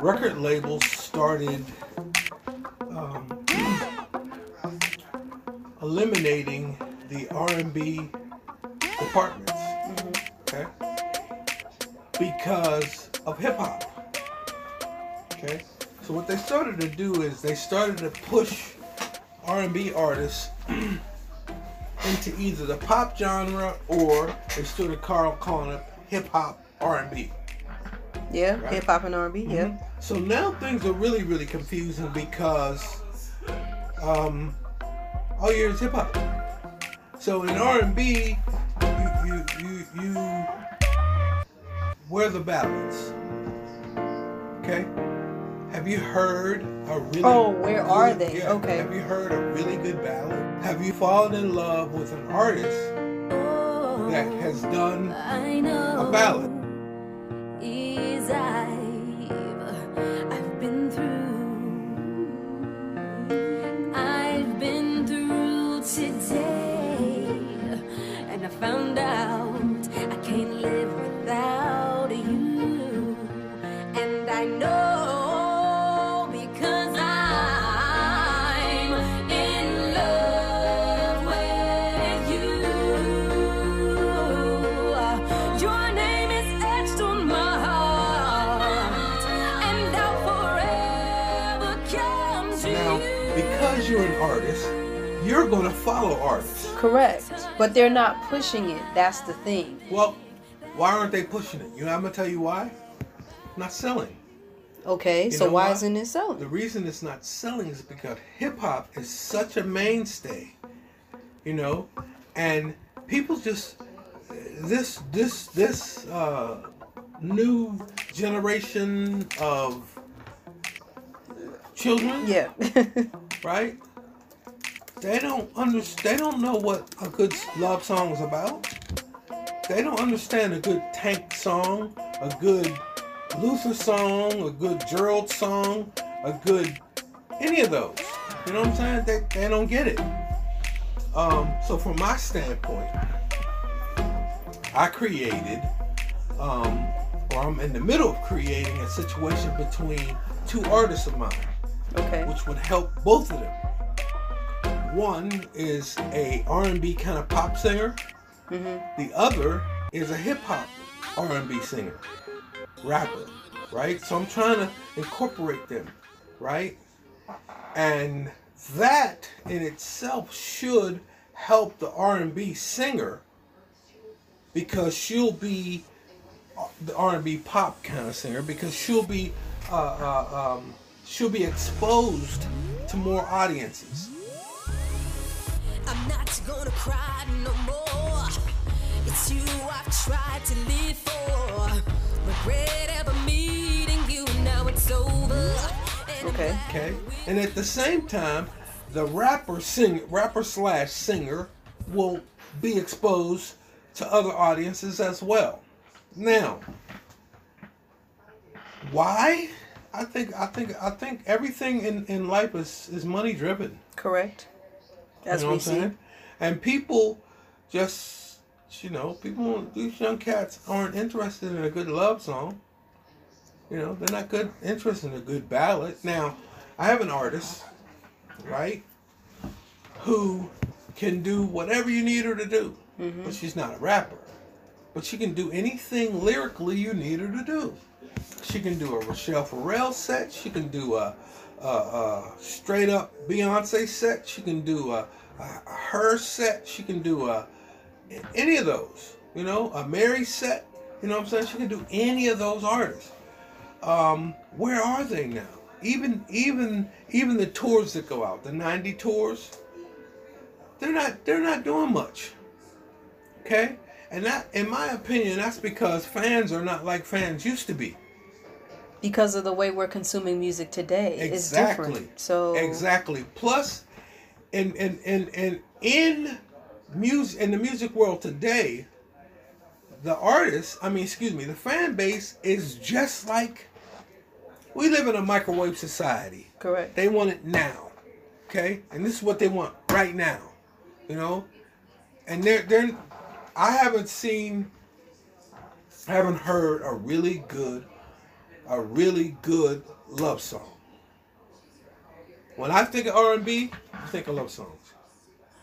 record labels started um, eliminating the R&B departments, okay, because of hip hop. Okay, so what they started to do is they started to push R&B artists into either the pop genre or they started Carl calling it hip hop R&B. Yeah, Right. hip hop and R&B. Yeah. So now things are really, really confusing because um, all you hear is hip hop. So in R and B, you you you you where the balance? Okay. Have you heard a really? Oh, where are good- they? yeah, Okay. Have you heard a really good ballad? Have you fallen in love with an artist oh, that has done I know a ballad? You're going to follow artists. Correct. But they're not pushing it. That's the thing. Well, why aren't they pushing it? You know, I'm gonna tell you why. Not selling. Okay, You so know why isn't it selling? The reason it's not selling is because hip hop is such a mainstay, you know, and people just this this this uh, new generation of children, Yeah. right? They don't understand. They don't know what a good love song is about. They don't understand a good Tank song, a good Luther song, a good Gerald song, a good any of those. You know what I'm saying? They, they don't get it. Um, so from my standpoint, I created, um, or I'm in the middle of creating a situation between two artists of mine okay. which would help both of them. One is a R&B kind of pop singer. The other is a hip hop R&B singer, rapper, right? So I'm trying to incorporate them, right? And that in itself should help the R&B singer because she'll be uh, the R&B pop kind of singer because she'll be uh, uh, um, she'll be exposed to more audiences. I'm not gonna cry no more. It's you I've tried to live for. Regret ever meeting you, now it's over. And Okay. Okay, and at the same time, the rapper sing rapper slash singer will be exposed to other audiences as well. Now, why? I think I think I think everything in, in life is, is money driven. Correct. As you know we what I'm see. saying? And people just, you know, people, these young cats aren't interested in a good love song. You know, they're not good interested in a good ballad. Now, I have an artist, right, who can do whatever you need her to do, mm-hmm. but she's not a rapper. But she can do anything lyrically you need her to do. She can do a Rachelle Ferrell set. She can do a Uh, uh, straight up Beyonce set. She can do a, a, a her set. She can do a any of those. You know, a Mary set. You know what I'm saying? She can do any of those artists. Um, where are they now? Even even even the tours that go out, the 90 tours, they're not they're not doing much. Okay? And that in my opinion, that's because fans are not like fans used to be. Because of the way we're consuming music today. It's different. So exactly. Plus, in in in in in music in the music world today, the artist, I mean, excuse me, the fan base is just like we live in a microwave society. correct. They want it now. Okay, and this is what they want right now. You know, and they're they're. I haven't seen. I haven't heard a really good, a really good love song. When I think of R&B, I think of love songs.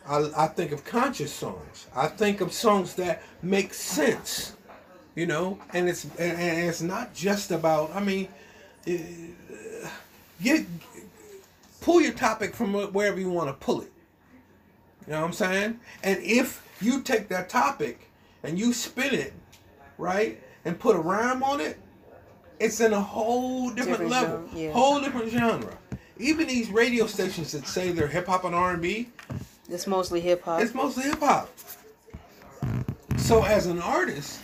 I, I think of conscious songs. I think of songs that make sense, you know. And it's and, and it's not just about. I mean, uh, get pull your topic from wherever you want to pull it. You know what I'm saying? And if you take that topic and you spin it, right, and put a rhyme on it, it's in a whole different, different level, yeah. whole different genre. Even these radio stations that say they're hip hop and R and B, it's mostly hip hop. It's mostly hip hop. So as an artist,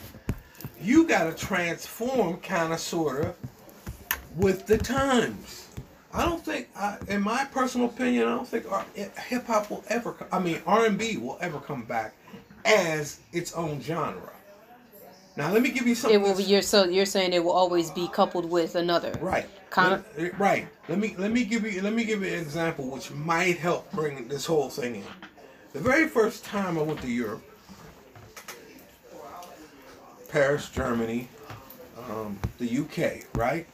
you got to transform kind of sort of with the times. I don't think, I, in my personal opinion, I don't think eh, hip hop will ever. I mean, R and B will ever come back as its own genre. Now, let me give you something. It will be. You're so you're saying it will always be coupled with another. Right. Kind of. Right. Let me let me give you let me give you an example which might help bring this whole thing in. The very first time I went to Europe, Paris, Germany, um, the UK, right?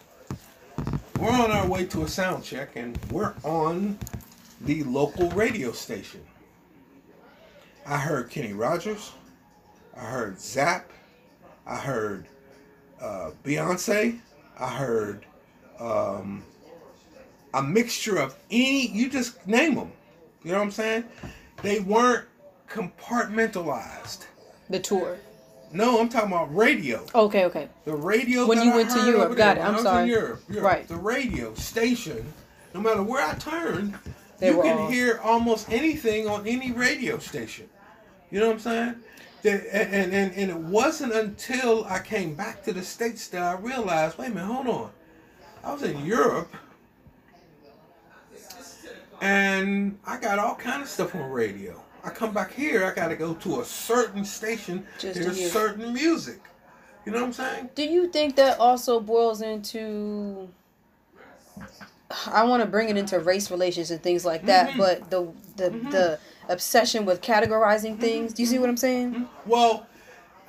We're on our way to a sound check, and we're on the local radio station. I heard Kenny Rogers. I heard Zapp. I heard uh, Beyonce. I heard um, a mixture of any, you just name them. You know what I'm saying? They weren't compartmentalized. The tour. No, I'm talking about radio. Okay, okay. The radio. When you went to Europe, got it. I'm sorry. Europe, Europe, right. The radio station, no matter where I turned, they you can all... hear almost anything on any radio station. You know what I'm saying? And, and, and, and it wasn't until I came back to the States that I realized, wait a minute, hold on. I was in Europe and I got all kind of stuff on radio. I come back here, I got to go to a certain station. Just There's certain music. You know what I'm saying? Do you think that also boils into? I want to bring it into race relations and things like that, mm-hmm. but the the mm-hmm. the obsession with categorizing mm-hmm. things. Do you see what I'm saying? Mm-hmm. Well,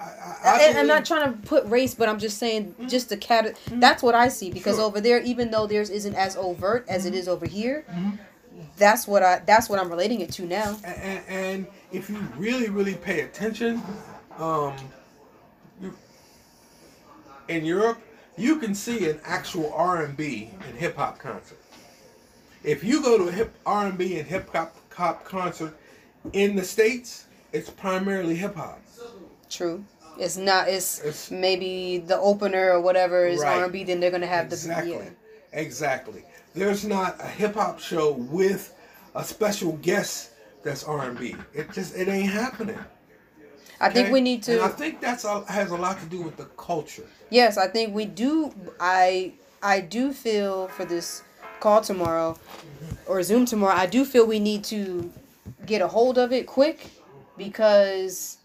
I, am not trying to put race, but I'm just saying mm-hmm. just the cat. That's what I see because sure. over there, even though theirs isn't as overt as it is over here, that's what I that's what I'm relating it to now. And, and if you really really pay attention, um, in Europe, you can see an actual R and B and hip hop concert. If you go to a hip R and B and hip hop concert in the states, it's primarily hip hop. True. It's not. It's, it's, maybe the opener or whatever is right. R and B. Then they're gonna have exactly. the yeah. Exactly. There's not a hip hop show with a special guest that's R and B. It just it ain't happening. I think we need to. And I think that's a, has a lot to do with the culture. Yes, I think we do. I I do feel for this call tomorrow mm-hmm. or Zoom tomorrow. I do feel we need to get a hold of it quick because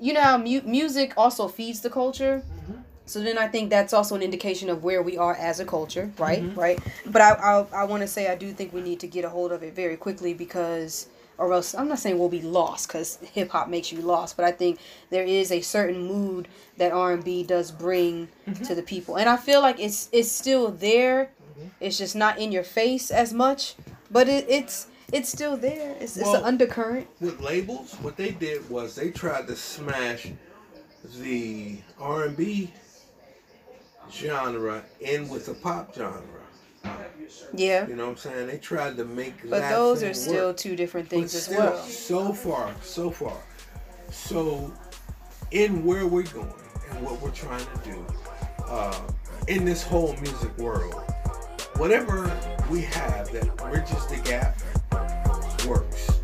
you know how mu- music also feeds the culture. Mm-hmm. So then I think that's also an indication of where we are as a culture, right? Mm-hmm. Right. But I I, I want to say I do think we need to get a hold of it very quickly because or else I'm not saying we'll be lost because hip hop makes you lost, but I think there is a certain mood that R and B does bring mm-hmm. to the people, and I feel like it's it's still there. Mm-hmm. It's just not in your face as much, but it, it's it's still there. It's, well, it's an undercurrent. With labels, what they did was they tried to smash the R and B genre in with the pop genre. Yeah. You know what I'm saying? They tried to make But those are still two different things as well. So far, so far. So in where we're going and what we're trying to do uh, in this whole music world, whatever we have that bridges the gap works.